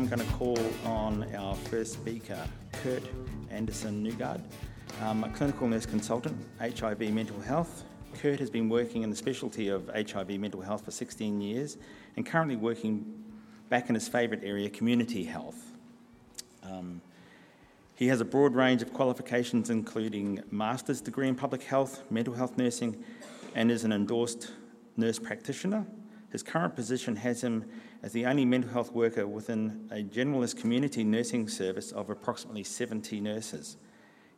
I'm going to call on our first speaker, Kurt Andersson-Noorgard, um, a clinical nurse consultant, HIV mental health. Kurt has been working in the specialty of HIV mental health for 16 years and currently working back in his favourite area, community health. Um, he has a broad range of qualifications, including master's degree in public health, mental health nursing, and is an endorsed nurse practitioner. His current position has him as the only mental health worker within a generalist community nursing service of approximately 70 nurses.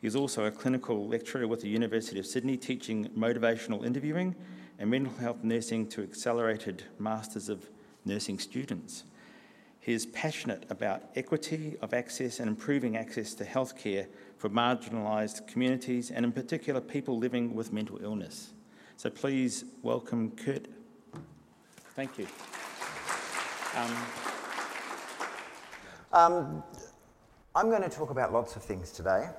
He is also a clinical lecturer with the University of Sydney teaching motivational interviewing and mental health nursing to accelerated Masters of Nursing students. He is passionate about equity of access and improving access to healthcare for marginalised communities and, in particular, people living with mental illness. So please welcome Kurt. Thank you. Um, um, I'm going to talk about lots of things today.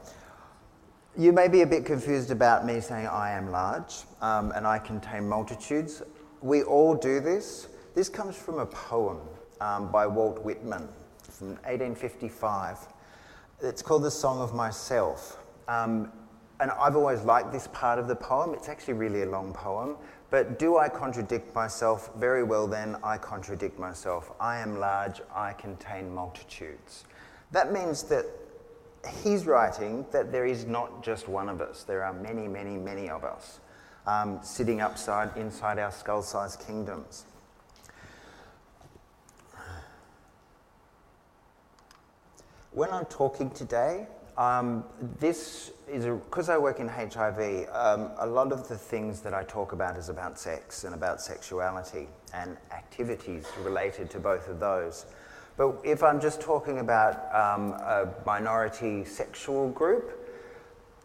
You may be a bit confused about me saying I am large um, and I contain multitudes. We all do this. This comes from a poem um, by Walt Whitman from 1855. It's called The Song of Myself. Um, and I've always liked this part of the poem. It's actually really a long poem. But do I contradict myself? Very well, then, I contradict myself. I am large, I contain multitudes. That means that he's writing that there is not just one of us, there are many, many, many of us um, sitting upside inside our skull sized kingdoms. When I'm talking today, um, this is because I work in HIV. Um, a lot of the things that I talk about is about sex and about sexuality and activities related to both of those. But if I'm just talking about um, a minority sexual group,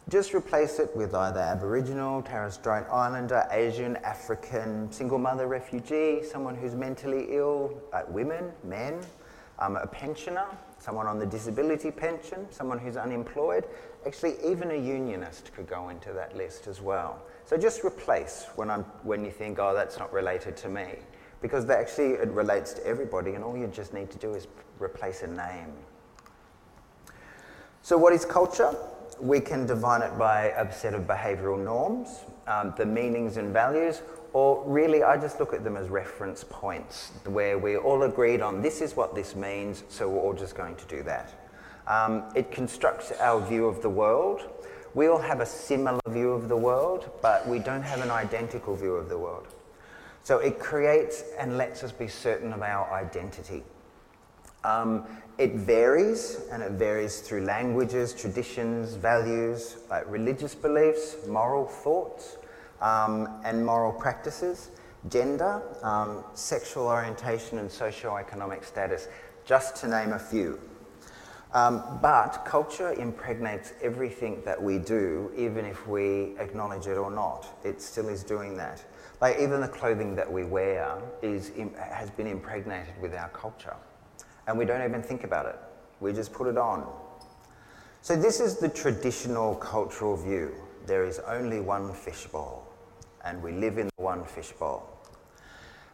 just replace it with either Aboriginal, Torres Strait Islander, Asian, African, single mother refugee, someone who's mentally ill, uh, women, men, um, a pensioner, someone on the disability pension, someone who's unemployed. Actually, even a unionist could go into that list as well. So just replace when, I'm, when you think, oh, that's not related to me because actually it relates to everybody, and all you just need to do is replace a name. So, what is culture? We can define it by a set of behavioural norms, um, the meanings and values, or really, I just look at them as reference points where we're all agreed on this is what this means, so we're all just going to do that. Um, it constructs our view of the world. We all have a similar view of the world, but we don't have an identical view of the world. So it creates and lets us be certain of our identity. Um, it varies, and it varies through languages, traditions, values, like religious beliefs, moral thoughts, um, and moral practices, gender, um, sexual orientation, and socio-economic status, just to name a few. Um, but culture impregnates everything that we do, even if we acknowledge it or not. It still is doing that. Like even the clothing that we wear is, has been impregnated with our culture. And we don't even think about it. We just put it on. So this is the traditional cultural view. There is only one fishbowl, and we live in the one fishbowl.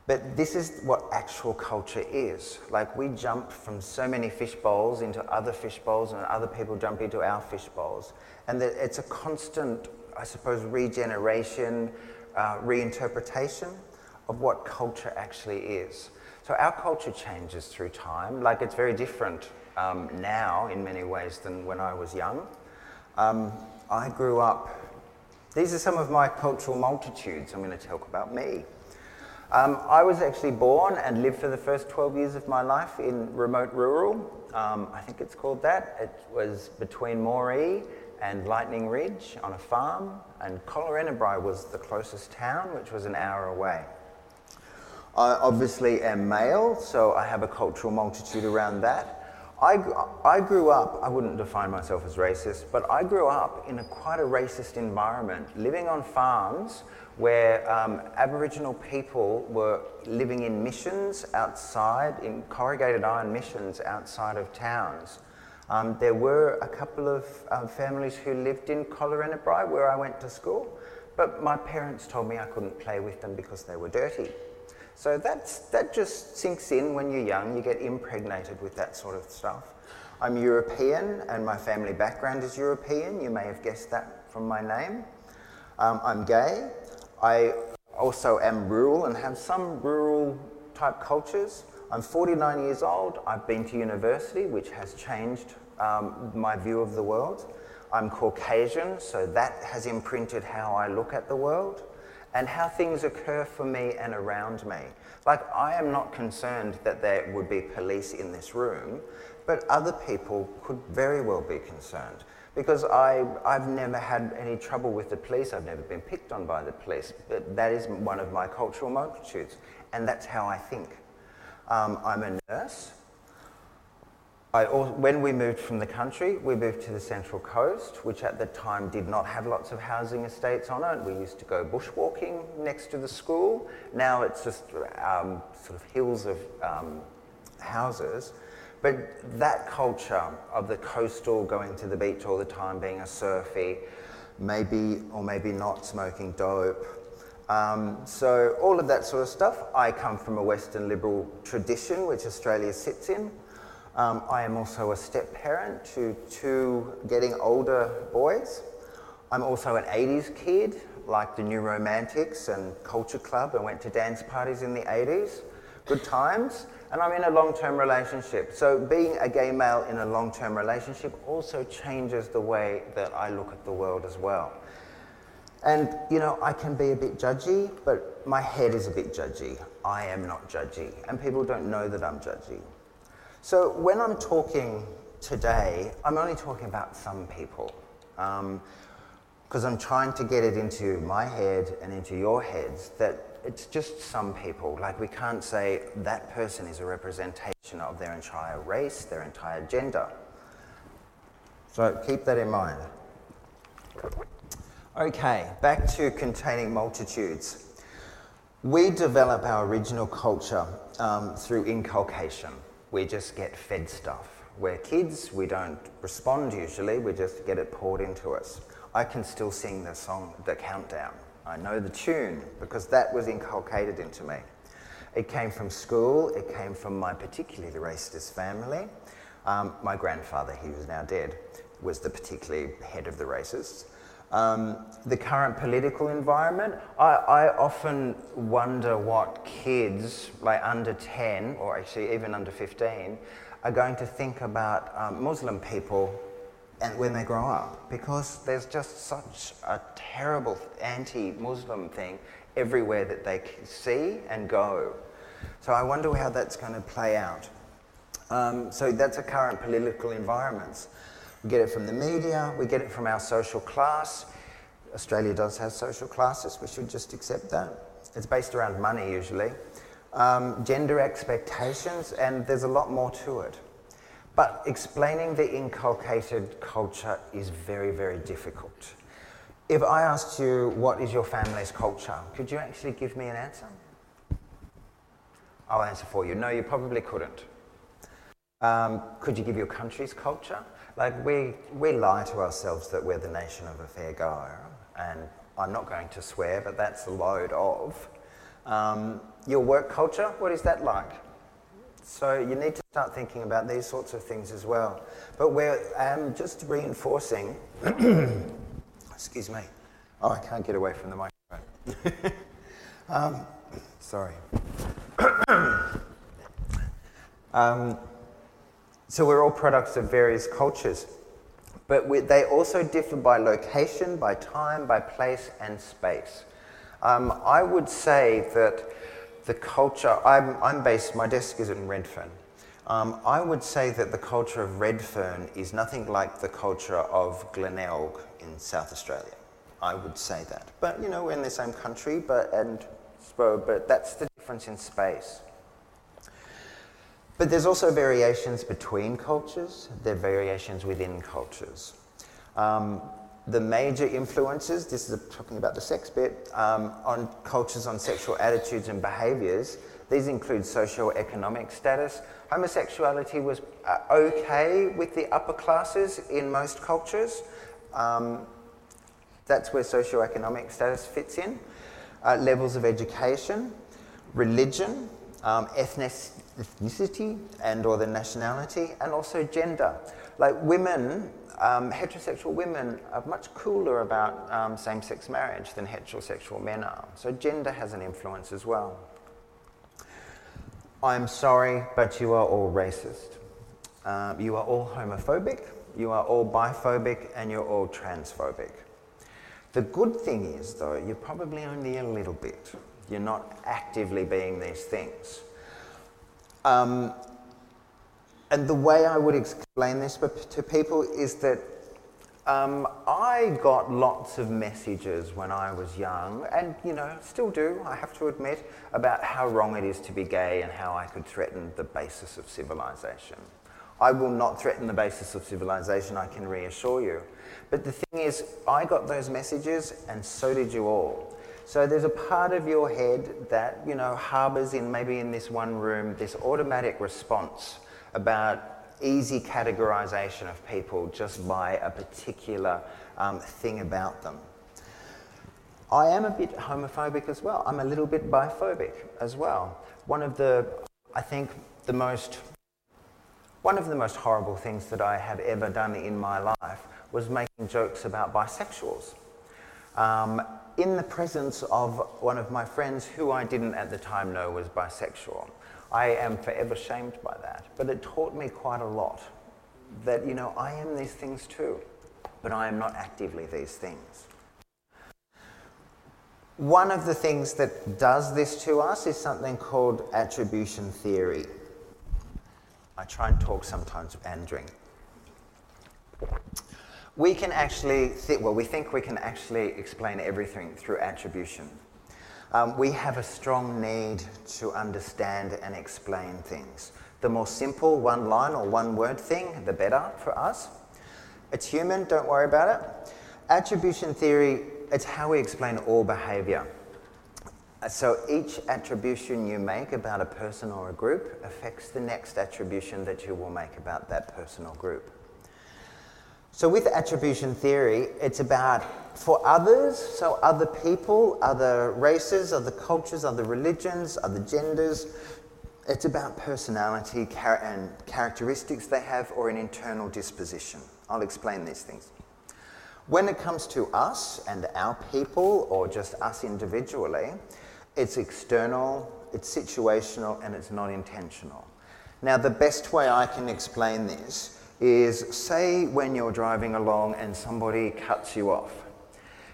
But this is what actual culture is. Like we jump from so many fishbowls into other fishbowls, and other people jump into our fishbowls. And it's a constant, I suppose, regeneration, uh, reinterpretation of what culture actually is. So our culture changes through time. Like it's very different um, now in many ways than when I was young. Um, I grew up, these are some of my cultural multitudes. I'm going to talk about me. Um, I was actually born and lived for the first 12 years of my life in remote rural. Um, I think it's called that. It was between Moree and Lightning Ridge on a farm, and Collarenebri was the closest town, which was an hour away. I obviously am male, so I have a cultural multitude around that. I, I grew up, I wouldn't define myself as racist, but I grew up in a quite a racist environment, living on farms where um, Aboriginal people were living in missions outside, in corrugated iron missions outside of towns. Um, there were a couple of um, families who lived in Collarenebri where I went to school, but my parents told me I couldn't play with them because they were dirty. So that's, that just sinks in when you're young, you get impregnated with that sort of stuff. I'm European and my family background is European. You may have guessed that from my name. Um, I'm gay. I also am rural and have some rural type cultures. I'm 49 years old. I've been to university, which has changed um, my view of the world. I'm Caucasian, so that has imprinted how I look at the world and how things occur for me and around me. Like, I am not concerned that there would be police in this room, but other people could very well be concerned. Because I, I've never had any trouble with the police, I've never been picked on by the police, but that is one of my cultural multitudes, and that's how I think. Um, I'm a nurse. I, when we moved from the country, we moved to the Central Coast, which at the time did not have lots of housing estates on it. We used to go bushwalking next to the school. Now it's just um, sort of hills of um, houses. But that culture of the coastal going to the beach all the time, being a surfy, maybe or maybe not smoking dope. Um, so all of that sort of stuff. I come from a Western liberal tradition, which Australia sits in. Um, I am also a step parent to two getting older boys. I'm also an 80s kid, like the New Romantics and Culture Club, and went to dance parties in the 80s. Good times. And I'm in a long term relationship. So, being a gay male in a long term relationship also changes the way that I look at the world as well. And, you know, I can be a bit judgy, but my head is a bit judgy. I am not judgy. And people don't know that I'm judgy. So when I'm talking today, I'm only talking about some people. Because um, I'm trying to get it into my head and into your heads that it's just some people. Like we can't say that person is a representation of their entire race, their entire gender. So keep that in mind. Okay, back to containing multitudes. We develop our original culture um, through inculcation we just get fed stuff. We're kids, we don't respond usually, we just get it poured into us. I can still sing the song, The Countdown. I know the tune because that was inculcated into me. It came from school, it came from my particularly racist family. Um, my grandfather, he was now dead, was the particularly head of the racists. Um, the current political environment, I, I, often wonder what kids, like under 10, or actually even under 15, are going to think about um, Muslim people and when they grow up because there's just such a terrible anti Muslim thing everywhere that they see and go. So I wonder how that's going to play out. Um, so that's a current political environment. We get it from the media, we get it from our social class. Australia does have social classes, we should just accept that. It's based around money usually. Um, gender expectations, and there's a lot more to it. But explaining the inculcated culture is very, very difficult. If I asked you, what is your family's culture, could you actually give me an answer? I'll answer for you. No, you probably couldn't. Um, could you give your country's culture? Like, we, we lie to ourselves that we're the nation of a fair go, and I'm not going to swear, but that's a load of. Um, your work culture, what is that like? So you need to start thinking about these sorts of things as well. But we're um, just reinforcing, excuse me, oh, I can't get away from the microphone. um, sorry. um, so we're all products of various cultures, but we, they also differ by location, by time, by place, and space. Um, I would say that the culture, I'm, I'm based, my desk is in Redfern. Um, I would say that the culture of Redfern is nothing like the culture of Glenelg in South Australia. I would say that. But, you know, we're in the same country, but, and, but that's the difference in space. But there's also variations between cultures, there are variations within cultures. Um, the major influences, this is talking about the sex bit, um, on cultures on sexual attitudes and behaviours, these include socio-economic status. Homosexuality was uh, okay with the upper classes in most cultures. Um, that's where socio-economic status fits in. Uh, levels of education, religion, um, ethnicity and or the nationality, and also gender. Like women, um, heterosexual women are much cooler about um, same-sex marriage than heterosexual men are. So gender has an influence as well. I'm sorry, but you are all racist. Um, you are all homophobic, you are all biphobic, and you're all transphobic. The good thing is, though, you're probably only a little bit. You're not actively being these things. Um, and the way I would explain this to people is that um, I got lots of messages when I was young, and you know, still do, I have to admit, about how wrong it is to be gay and how I could threaten the basis of civilization. I will not threaten the basis of civilization, I can reassure you. But the thing is, I got those messages, and so did you all. So there's a part of your head that, you know, harbors in maybe in this one room this automatic response about easy categorization of people just by a particular um, thing about them. I am a bit homophobic as well. I'm a little bit biphobic as well. One of the, I think, the most, one of the most horrible things that I have ever done in my life was making jokes about bisexuals. Um, in the presence of one of my friends who I didn't at the time know was bisexual. I am forever shamed by that. But it taught me quite a lot that, you know, I am these things too, but I am not actively these things. One of the things that does this to us is something called attribution theory. I try and talk sometimes and drink. We can actually, th- well, we think we can actually explain everything through attribution. Um, we have a strong need to understand and explain things. The more simple one line or one word thing, the better for us. It's human, don't worry about it. Attribution theory, it's how we explain all behavior. Uh, so each attribution you make about a person or a group affects the next attribution that you will make about that person or group. So, with attribution theory, it's about for others, so other people, other races, other cultures, other religions, other genders. It's about personality and characteristics they have or an internal disposition. I'll explain these things. When it comes to us and our people, or just us individually, it's external, it's situational, and it's not intentional. Now, the best way I can explain this is say when you're driving along and somebody cuts you off.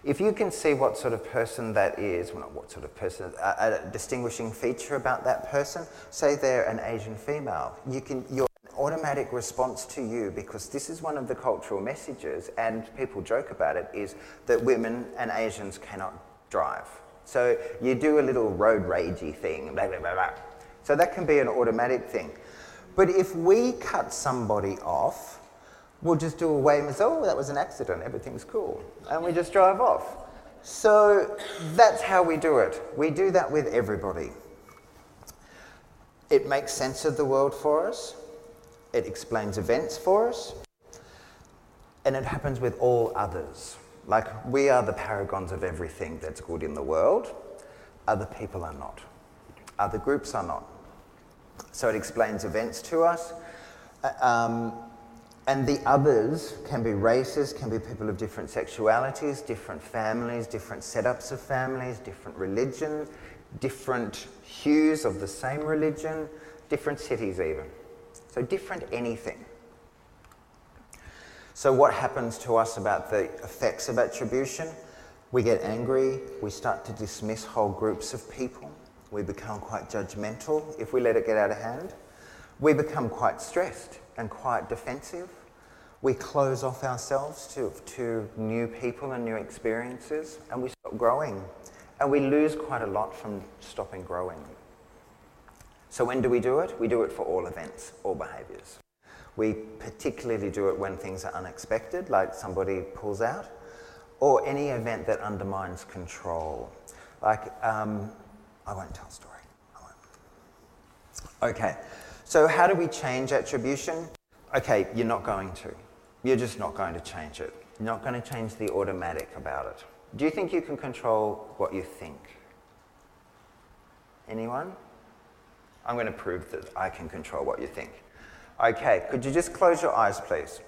If you can see what sort of person that is, well, not what sort of person, a, a distinguishing feature about that person, say they're an Asian female, you can, your automatic response to you, because this is one of the cultural messages, and people joke about it, is that women and Asians cannot drive. So you do a little road ragey thing, blah, blah, blah, blah. So that can be an automatic thing. But if we cut somebody off, we'll just do away with, it. oh, that was an accident, everything's cool. And we just drive off. So that's how we do it. We do that with everybody. It makes sense of the world for us, it explains events for us, and it happens with all others. Like, we are the paragons of everything that's good in the world, other people are not, other groups are not. So it explains events to us. Uh, um, and the others can be races, can be people of different sexualities, different families, different setups of families, different religion, different hues of the same religion, different cities, even. So, different anything. So, what happens to us about the effects of attribution? We get angry, we start to dismiss whole groups of people. We become quite judgmental if we let it get out of hand. We become quite stressed and quite defensive. We close off ourselves to, to new people and new experiences, and we stop growing. And we lose quite a lot from stopping growing. So, when do we do it? We do it for all events, all behaviours. We particularly do it when things are unexpected, like somebody pulls out, or any event that undermines control. Like um, I won't tell a story. Okay, so how do we change attribution? Okay, you're not going to. You're just not going to change it. You're not going to change the automatic about it. Do you think you can control what you think? Anyone? I'm going to prove that I can control what you think. Okay, could you just close your eyes, please?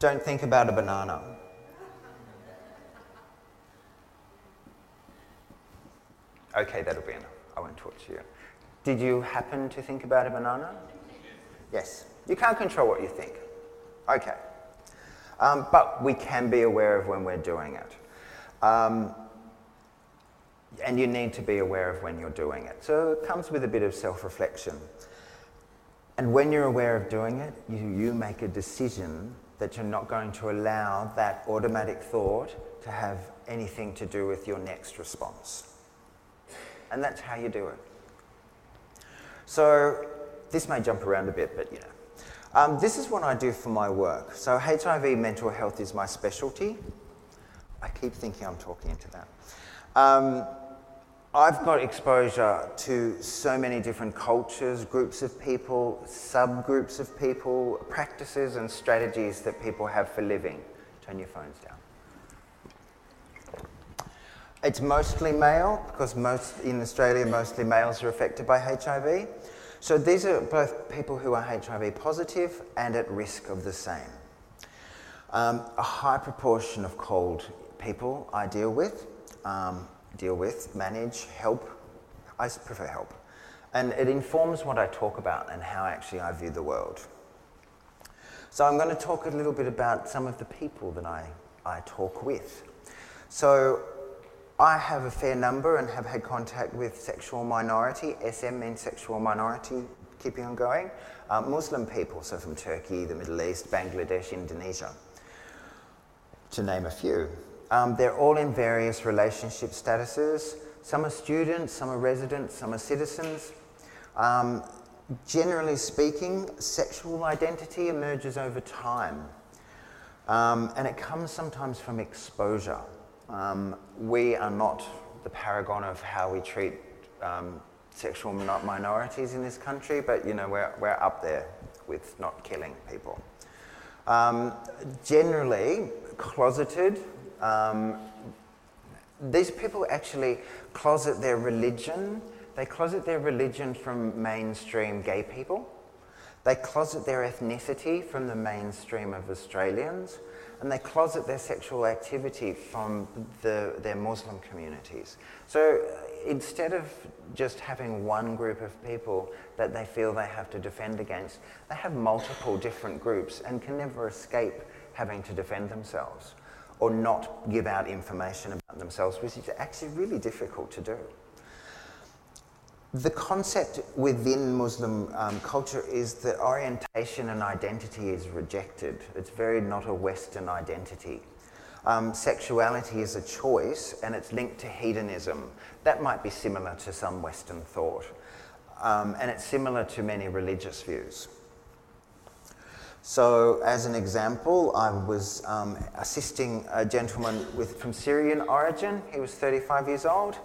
Don't think about a banana. Okay, that'll be enough. I won't torture you. Did you happen to think about a banana? Yes. You can't control what you think. Okay. Um, but we can be aware of when we're doing it. Um, and you need to be aware of when you're doing it. So it comes with a bit of self reflection. And when you're aware of doing it, you, you make a decision that you're not going to allow that automatic thought to have anything to do with your next response. And that's how you do it. So this may jump around a bit, but you know. Um, this is what I do for my work. So HIV mental health is my specialty. I keep thinking I'm talking into that. Um, I've got exposure to so many different cultures, groups of people, subgroups of people, practices and strategies that people have for living. Turn your phones down. It's mostly male because most in Australia, mostly males are affected by HIV. So these are both people who are HIV positive and at risk of the same. Um, a high proportion of cold people I deal with. Um, deal with, manage, help. I prefer help. And it informs what I talk about and how actually I view the world. So I'm going to talk a little bit about some of the people that I, I talk with. So I have a fair number and have had contact with sexual minority, SM means sexual minority, keeping on going, uh, Muslim people, so from Turkey, the Middle East, Bangladesh, Indonesia, to name a few. Um, they're all in various relationship statuses. Some are students, some are residents, some are citizens. Um, generally speaking, sexual identity emerges over time. Um, and it comes sometimes from exposure. Um, we are not the paragon of how we treat um, sexual minorities in this country, but you know, we're, we're up there with not killing people. Um, generally, closeted um, these people actually closet their religion. They closet their religion from mainstream gay people. They closet their ethnicity from the mainstream of Australians. And they closet their sexual activity from the, their Muslim communities. So uh, instead of just having one group of people that they feel they have to defend against, they have multiple different groups and can never escape having to defend themselves or not give out information about themselves, which is actually really difficult to do. The concept within Muslim um, culture is that orientation and identity is rejected. It's very not a Western identity. Um, sexuality is a choice and it's linked to hedonism. That might be similar to some Western thought. Um, and it's similar to many religious views. So, as an example, I was um, assisting a gentleman with, from Syrian origin. He was 35 years old.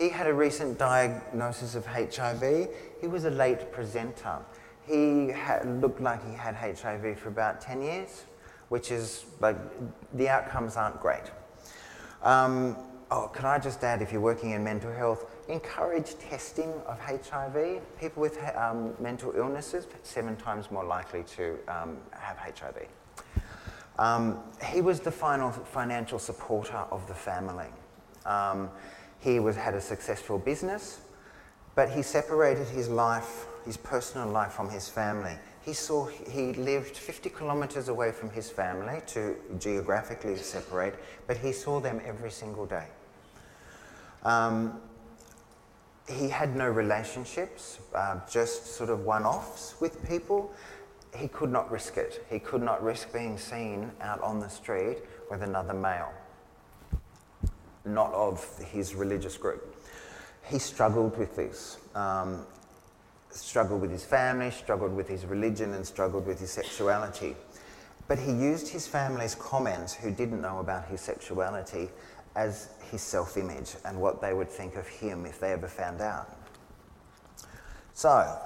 He had a recent diagnosis of HIV. He was a late presenter. He had, looked like he had HIV for about 10 years, which is like the outcomes aren't great. Um, oh, can I just add, if you're working in mental health, encourage testing of HIV. People with um, mental illnesses, seven times more likely to um, have HIV. Um, he was the final financial supporter of the family. He was, had a successful business, but he separated his life, his personal life from his family. He saw he lived 50 kilometres away from his family to geographically separate, but he saw them every single day. Um, he had no relationships, uh, just sort of one offs with people. He could not risk it. He could not risk being seen out on the street with another male, not of his religious group. He struggled with this. Um, struggled with his family, struggled with his religion, and struggled with his sexuality. But he used his family's comments, who didn't know about his sexuality, as his self image and what they would think of him if they ever found out. So,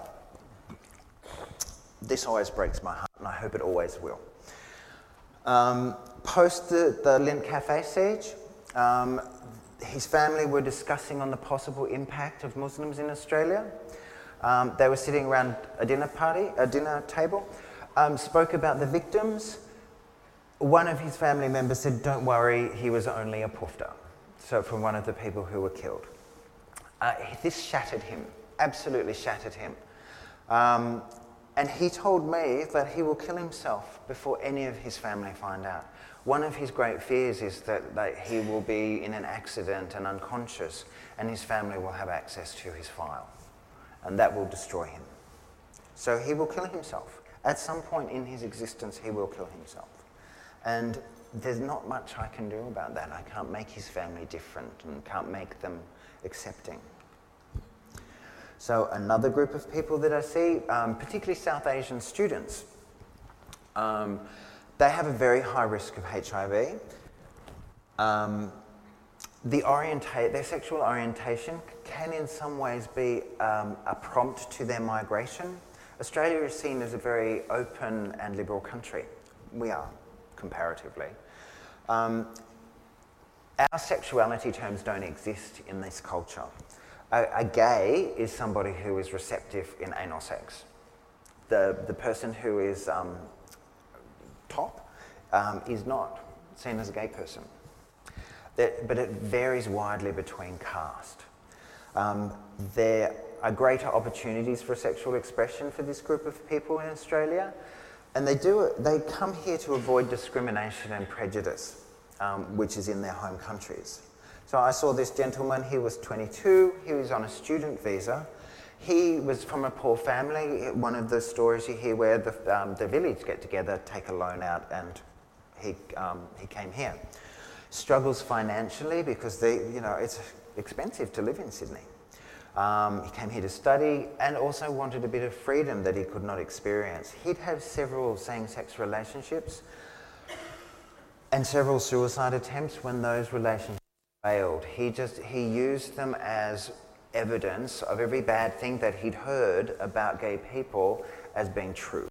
this always breaks my heart, and I hope it always will. Um, post the, the Lindt Cafe siege, um, his family were discussing on the possible impact of Muslims in Australia. Um, they were sitting around a dinner party, a dinner table, um, spoke about the victims. One of his family members said, Don't worry, he was only a pufta. So, from one of the people who were killed. Uh, this shattered him, absolutely shattered him. Um, and he told me that he will kill himself before any of his family find out. One of his great fears is that, that he will be in an accident and unconscious, and his family will have access to his file, and that will destroy him. So he will kill himself. At some point in his existence, he will kill himself. And there's not much I can do about that. I can't make his family different and can't make them accepting. So, another group of people that I see, um, particularly South Asian students, um, they have a very high risk of HIV. Um, the orientate, their sexual orientation can, in some ways, be um, a prompt to their migration. Australia is seen as a very open and liberal country. We are, comparatively. Um, our sexuality terms don't exist in this culture. A, a, gay is somebody who is receptive in anal sex. The, the person who is um, top um, is not seen as a gay person. That, but it varies widely between caste. Um, there are greater opportunities for sexual expression for this group of people in Australia, and they do, they come here to avoid discrimination and prejudice, um, which is in their home countries. So I saw this gentleman, he was 22, he was on a student visa. He was from a poor family, one of the stories you hear where the, um, the village get together, take a loan out, and he, um, he came here. Struggles financially because they, you know, it's expensive to live in Sydney. Um, he came here to study and also wanted a bit of freedom that he could not experience. He'd have several same sex relationships and several suicide attempts when those relationships failed. He just he used them as evidence of every bad thing that he'd heard about gay people as being true.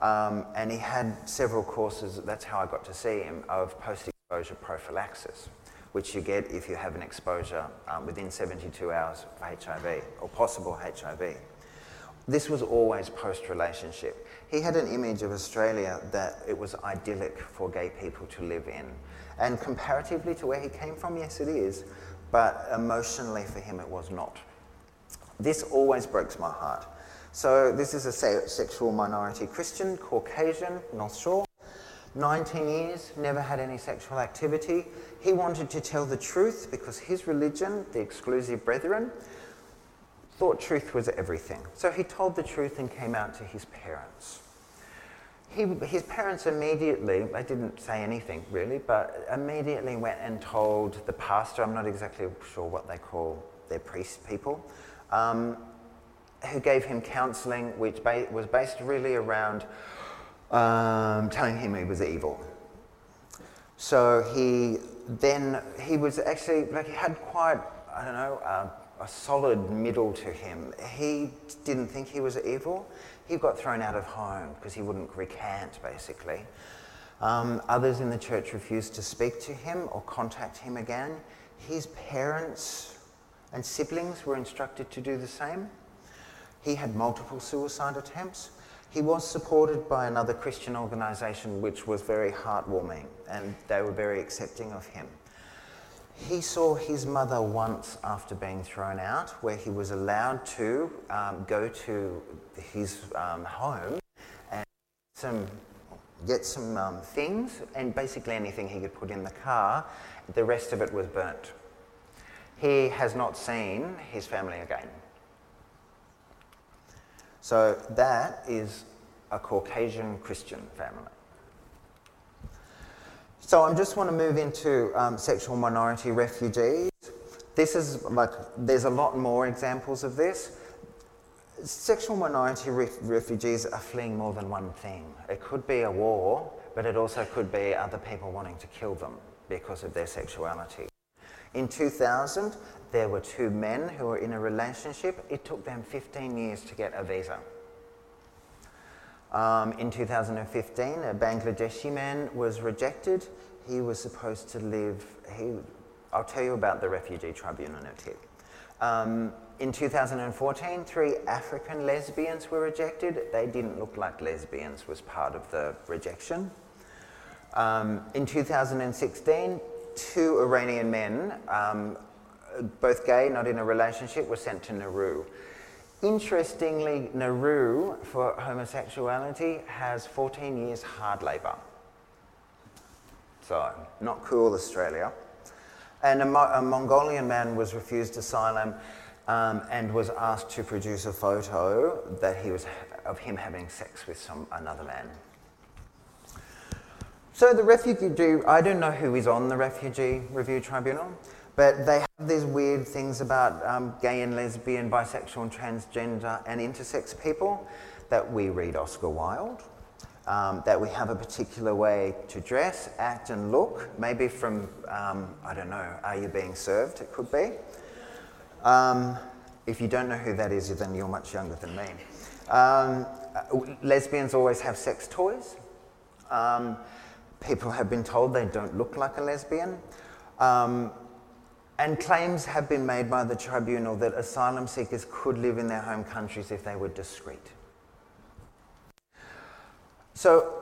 Um, and he had several courses, that's how I got to see him, of post exposure prophylaxis which you get if you have an exposure um, within 72 hours of HIV or possible HIV. This was always post relationship. He had an image of Australia that it was idyllic for gay people to live in. And comparatively to where he came from, yes, it is, but emotionally for him, it was not. This always breaks my heart. So, this is a sexual minority Christian, Caucasian, North Shore. 19 years, never had any sexual activity. He wanted to tell the truth because his religion, the Exclusive Brethren, thought truth was everything. So he told the truth and came out to his parents. He, his parents immediately, they didn't say anything really, but immediately went and told the pastor, I'm not exactly sure what they call their priest people, um, who gave him counselling, which ba- was based really around um, telling him he was evil. So he then, he was actually, like, he had quite, I don't know, uh, a solid middle to him. He didn't think he was evil. He got thrown out of home because he wouldn't recant, basically. Um, others in the church refused to speak to him or contact him again. His parents and siblings were instructed to do the same. He had multiple suicide attempts. He was supported by another Christian organisation which was very heartwarming and they were very accepting of him. He saw his mother once after being thrown out, where he was allowed to um, go to his um, home and some, get some um, things, and basically anything he could put in the car. The rest of it was burnt. He has not seen his family again. So that is a Caucasian Christian family. So I just want to move into um, sexual minority refugees. This is like, there's a lot more examples of this. Sexual minority ref- refugees are fleeing more than one thing. It could be a war, but it also could be other people wanting to kill them because of their sexuality. In 2000, there were two men who were in a relationship. It took them 15 years to get a visa. Um, in 2015, a Bangladeshi man was rejected. He was supposed to live, he I'll tell you about the Refugee Tribunal in a tick. Um, in 2014, three African lesbians were rejected. They didn't look like lesbians, was part of the rejection. Um, in 2016, two Iranian men, um, both gay, not in a relationship, were sent to Nauru. Interestingly, Nauru for homosexuality has 14 years hard labour. So, not cool, Australia. And a, Mo- a Mongolian man was refused asylum um, and was asked to produce a photo that he was of him having sex with some another man. So the refugee, I don't know who is on the refugee review tribunal, but they have these weird things about um, gay and lesbian, bisexual and transgender and intersex people that we read Oscar Wilde. Um, that we have a particular way to dress, act, and look. Maybe from, um, I don't know, Are You Being Served? It could be. Um, if you don't know who that is, then you're much younger than me. Um, lesbians always have sex toys. Um, people have been told they don't look like a lesbian. Um, and claims have been made by the tribunal that asylum seekers could live in their home countries if they were discreet. So,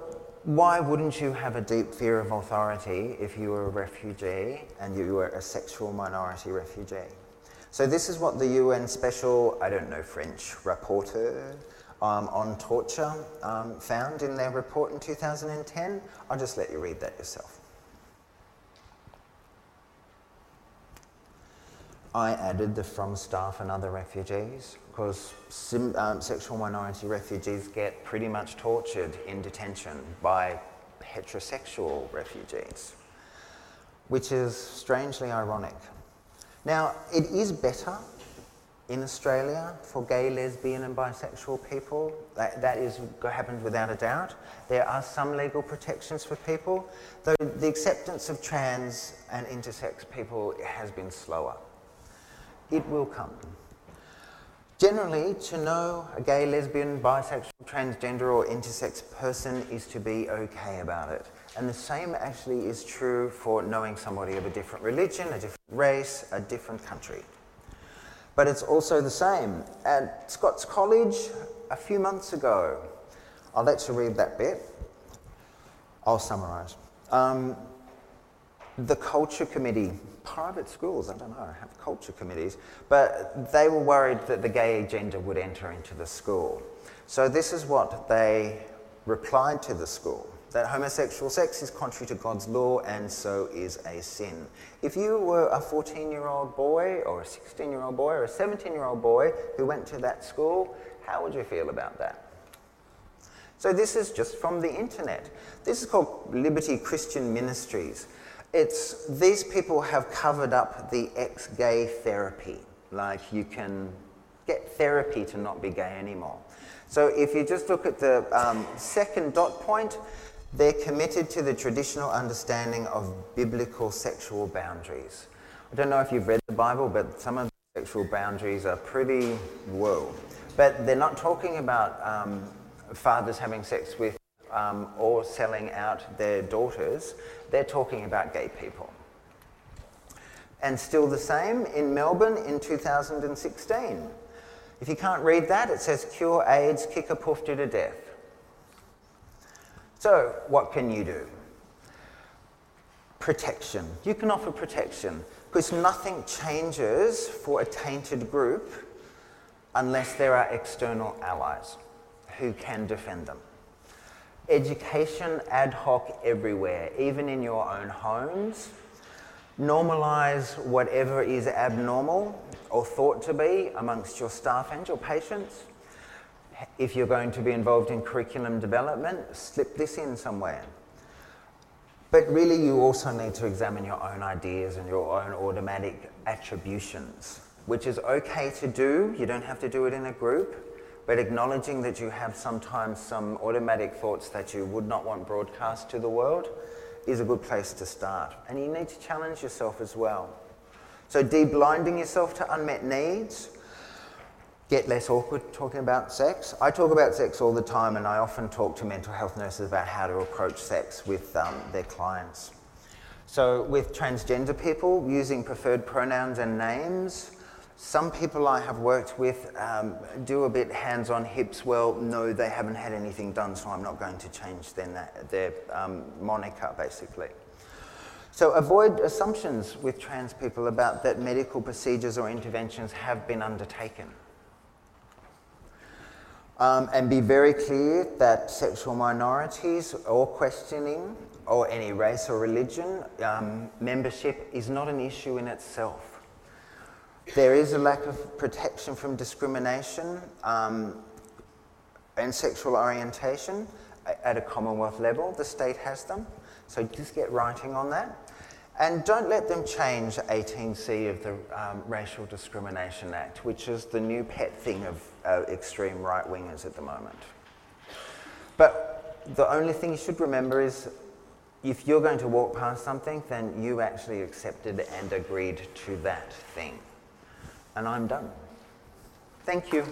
why wouldn't you have a deep fear of authority if you were a refugee and you were a sexual minority refugee? So, this is what the UN Special, I don't know French, rapporteur um, on torture um, found in their report in 2010. I'll just let you read that yourself. I added the from staff and other refugees because sim, um, sexual minority refugees get pretty much tortured in detention by heterosexual refugees, which is strangely ironic. Now, it is better in Australia for gay, lesbian, and bisexual people. That, that is happens without a doubt. There are some legal protections for people, though the acceptance of trans and intersex people has been slower. It will come. Generally, to know a gay, lesbian, bisexual, transgender, or intersex person is to be okay about it. And the same actually is true for knowing somebody of a different religion, a different race, a different country. But it's also the same. At Scots College, a few months ago, I'll let you read that bit. I'll summarise. Um, the Culture Committee private schools, I don't know, have culture committees, but they were worried that the gay agenda would enter into the school. So this is what they replied to the school that homosexual sex is contrary to God's law and so is a sin. If you were a 14 year old boy or a 16 year old boy or a 17 year old boy who went to that school, how would you feel about that? So, this is just from the internet. This is called Liberty Christian Ministries. It's these people have covered up the ex gay therapy. Like you can get therapy to not be gay anymore. So if you just look at the um, second dot point, they're committed to the traditional understanding of biblical sexual boundaries. I don't know if you've read the Bible, but some of the sexual boundaries are pretty whoa. But they're not talking about um, fathers having sex with um, or selling out their daughters, they're talking about gay people. And still the same in Melbourne in 2016. If you can't read that, it says cure AIDS, kick a poofter to death. So, what can you do? Protection. You can offer protection because nothing changes for a tainted group unless there are external allies who can defend them. Education ad hoc everywhere, even in your own homes. Normalize whatever is abnormal or thought to be amongst your staff and your patients. If you're going to be involved in curriculum development, slip this in somewhere. But really, you also need to examine your own ideas and your own automatic attributions, which is okay to do. You don't have to do it in a group. But acknowledging that you have sometimes some automatic thoughts that you would not want broadcast to the world is a good place to start. And you need to challenge yourself as well. So, deblinding yourself to unmet needs, get less awkward talking about sex. I talk about sex all the time, and I often talk to mental health nurses about how to approach sex with um, their clients. So, with transgender people using preferred pronouns and names, some people I have worked with um, do a bit hands on hips. Well, no, they haven't had anything done, so I'm not going to change their, their um, moniker, basically. So, avoid assumptions with trans people about that medical procedures or interventions have been undertaken. Um, and be very clear that sexual minorities or questioning or any race or religion um, membership is not an issue in itself. There is a lack of protection from discrimination um, and sexual orientation at a Commonwealth level. The state has them. So just get writing on that. And don't let them change 18C of the um, Racial Discrimination Act, which is the new pet thing of uh, extreme right wingers at the moment. But the only thing you should remember is if you're going to walk past something, then you actually accepted and agreed to that thing. And I'm done. Thank you.